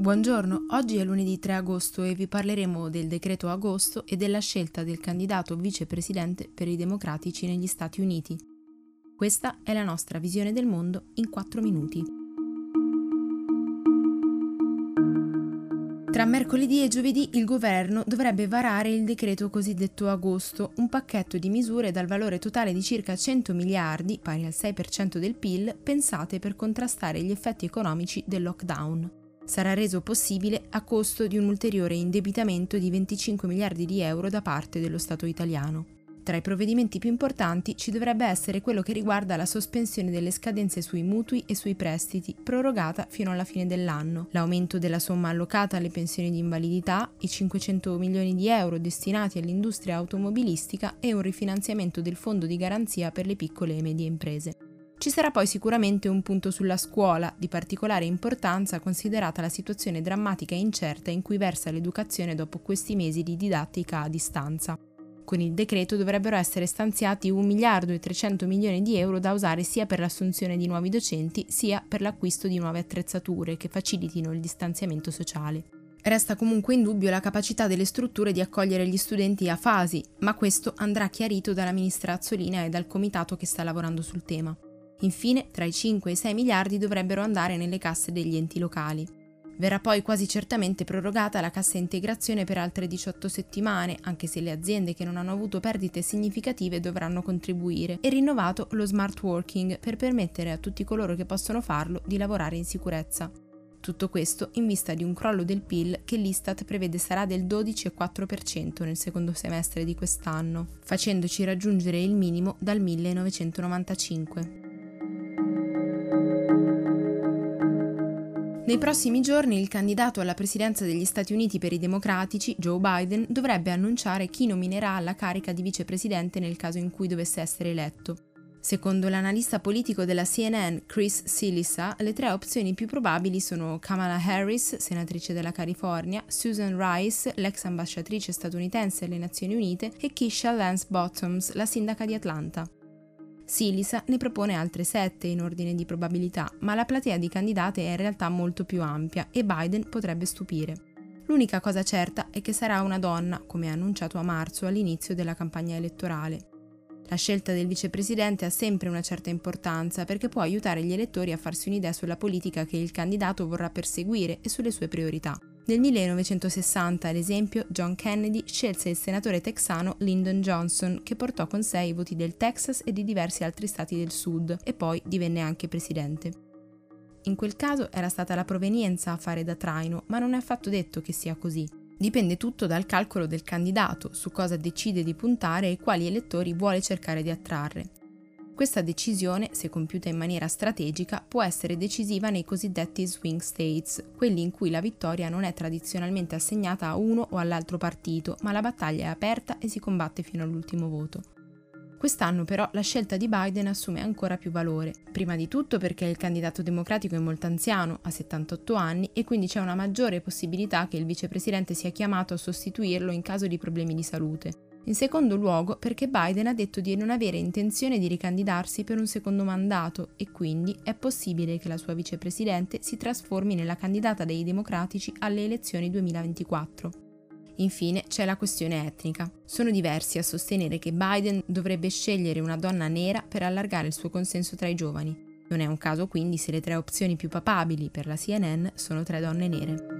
Buongiorno, oggi è lunedì 3 agosto e vi parleremo del decreto agosto e della scelta del candidato vicepresidente per i democratici negli Stati Uniti. Questa è la nostra visione del mondo in 4 minuti. Tra mercoledì e giovedì il governo dovrebbe varare il decreto cosiddetto agosto, un pacchetto di misure dal valore totale di circa 100 miliardi, pari al 6% del PIL, pensate per contrastare gli effetti economici del lockdown sarà reso possibile a costo di un ulteriore indebitamento di 25 miliardi di euro da parte dello Stato italiano. Tra i provvedimenti più importanti ci dovrebbe essere quello che riguarda la sospensione delle scadenze sui mutui e sui prestiti, prorogata fino alla fine dell'anno, l'aumento della somma allocata alle pensioni di invalidità, i 500 milioni di euro destinati all'industria automobilistica e un rifinanziamento del fondo di garanzia per le piccole e medie imprese. Ci sarà poi sicuramente un punto sulla scuola, di particolare importanza considerata la situazione drammatica e incerta in cui versa l'educazione dopo questi mesi di didattica a distanza. Con il decreto dovrebbero essere stanziati 1 miliardo e 300 milioni di euro da usare sia per l'assunzione di nuovi docenti sia per l'acquisto di nuove attrezzature che facilitino il distanziamento sociale. Resta comunque in dubbio la capacità delle strutture di accogliere gli studenti a fasi, ma questo andrà chiarito dalla ministra Azzolina e dal comitato che sta lavorando sul tema. Infine, tra i 5 e i 6 miliardi dovrebbero andare nelle casse degli enti locali. Verrà poi quasi certamente prorogata la cassa integrazione per altre 18 settimane, anche se le aziende che non hanno avuto perdite significative dovranno contribuire, e rinnovato lo smart working per permettere a tutti coloro che possono farlo di lavorare in sicurezza. Tutto questo in vista di un crollo del PIL che l'Istat prevede sarà del 12,4% nel secondo semestre di quest'anno, facendoci raggiungere il minimo dal 1995. Nei prossimi giorni il candidato alla presidenza degli Stati Uniti per i democratici, Joe Biden, dovrebbe annunciare chi nominerà alla carica di vicepresidente nel caso in cui dovesse essere eletto. Secondo l'analista politico della CNN Chris Silisa, le tre opzioni più probabili sono Kamala Harris, senatrice della California, Susan Rice, l'ex ambasciatrice statunitense alle Nazioni Unite, e Keisha Lance Bottoms, la sindaca di Atlanta. Silisa ne propone altre sette in ordine di probabilità, ma la platea di candidate è in realtà molto più ampia e Biden potrebbe stupire. L'unica cosa certa è che sarà una donna, come annunciato a marzo all'inizio della campagna elettorale. La scelta del vicepresidente ha sempre una certa importanza perché può aiutare gli elettori a farsi un'idea sulla politica che il candidato vorrà perseguire e sulle sue priorità. Nel 1960, ad esempio, John Kennedy scelse il senatore texano Lyndon Johnson, che portò con sé i voti del Texas e di diversi altri stati del Sud, e poi divenne anche presidente. In quel caso era stata la provenienza a fare da traino, ma non è affatto detto che sia così. Dipende tutto dal calcolo del candidato, su cosa decide di puntare e quali elettori vuole cercare di attrarre. Questa decisione, se compiuta in maniera strategica, può essere decisiva nei cosiddetti swing states, quelli in cui la vittoria non è tradizionalmente assegnata a uno o all'altro partito, ma la battaglia è aperta e si combatte fino all'ultimo voto. Quest'anno però la scelta di Biden assume ancora più valore, prima di tutto perché il candidato democratico è molto anziano, ha 78 anni, e quindi c'è una maggiore possibilità che il vicepresidente sia chiamato a sostituirlo in caso di problemi di salute. In secondo luogo perché Biden ha detto di non avere intenzione di ricandidarsi per un secondo mandato e quindi è possibile che la sua vicepresidente si trasformi nella candidata dei democratici alle elezioni 2024. Infine c'è la questione etnica. Sono diversi a sostenere che Biden dovrebbe scegliere una donna nera per allargare il suo consenso tra i giovani. Non è un caso quindi se le tre opzioni più papabili per la CNN sono tre donne nere.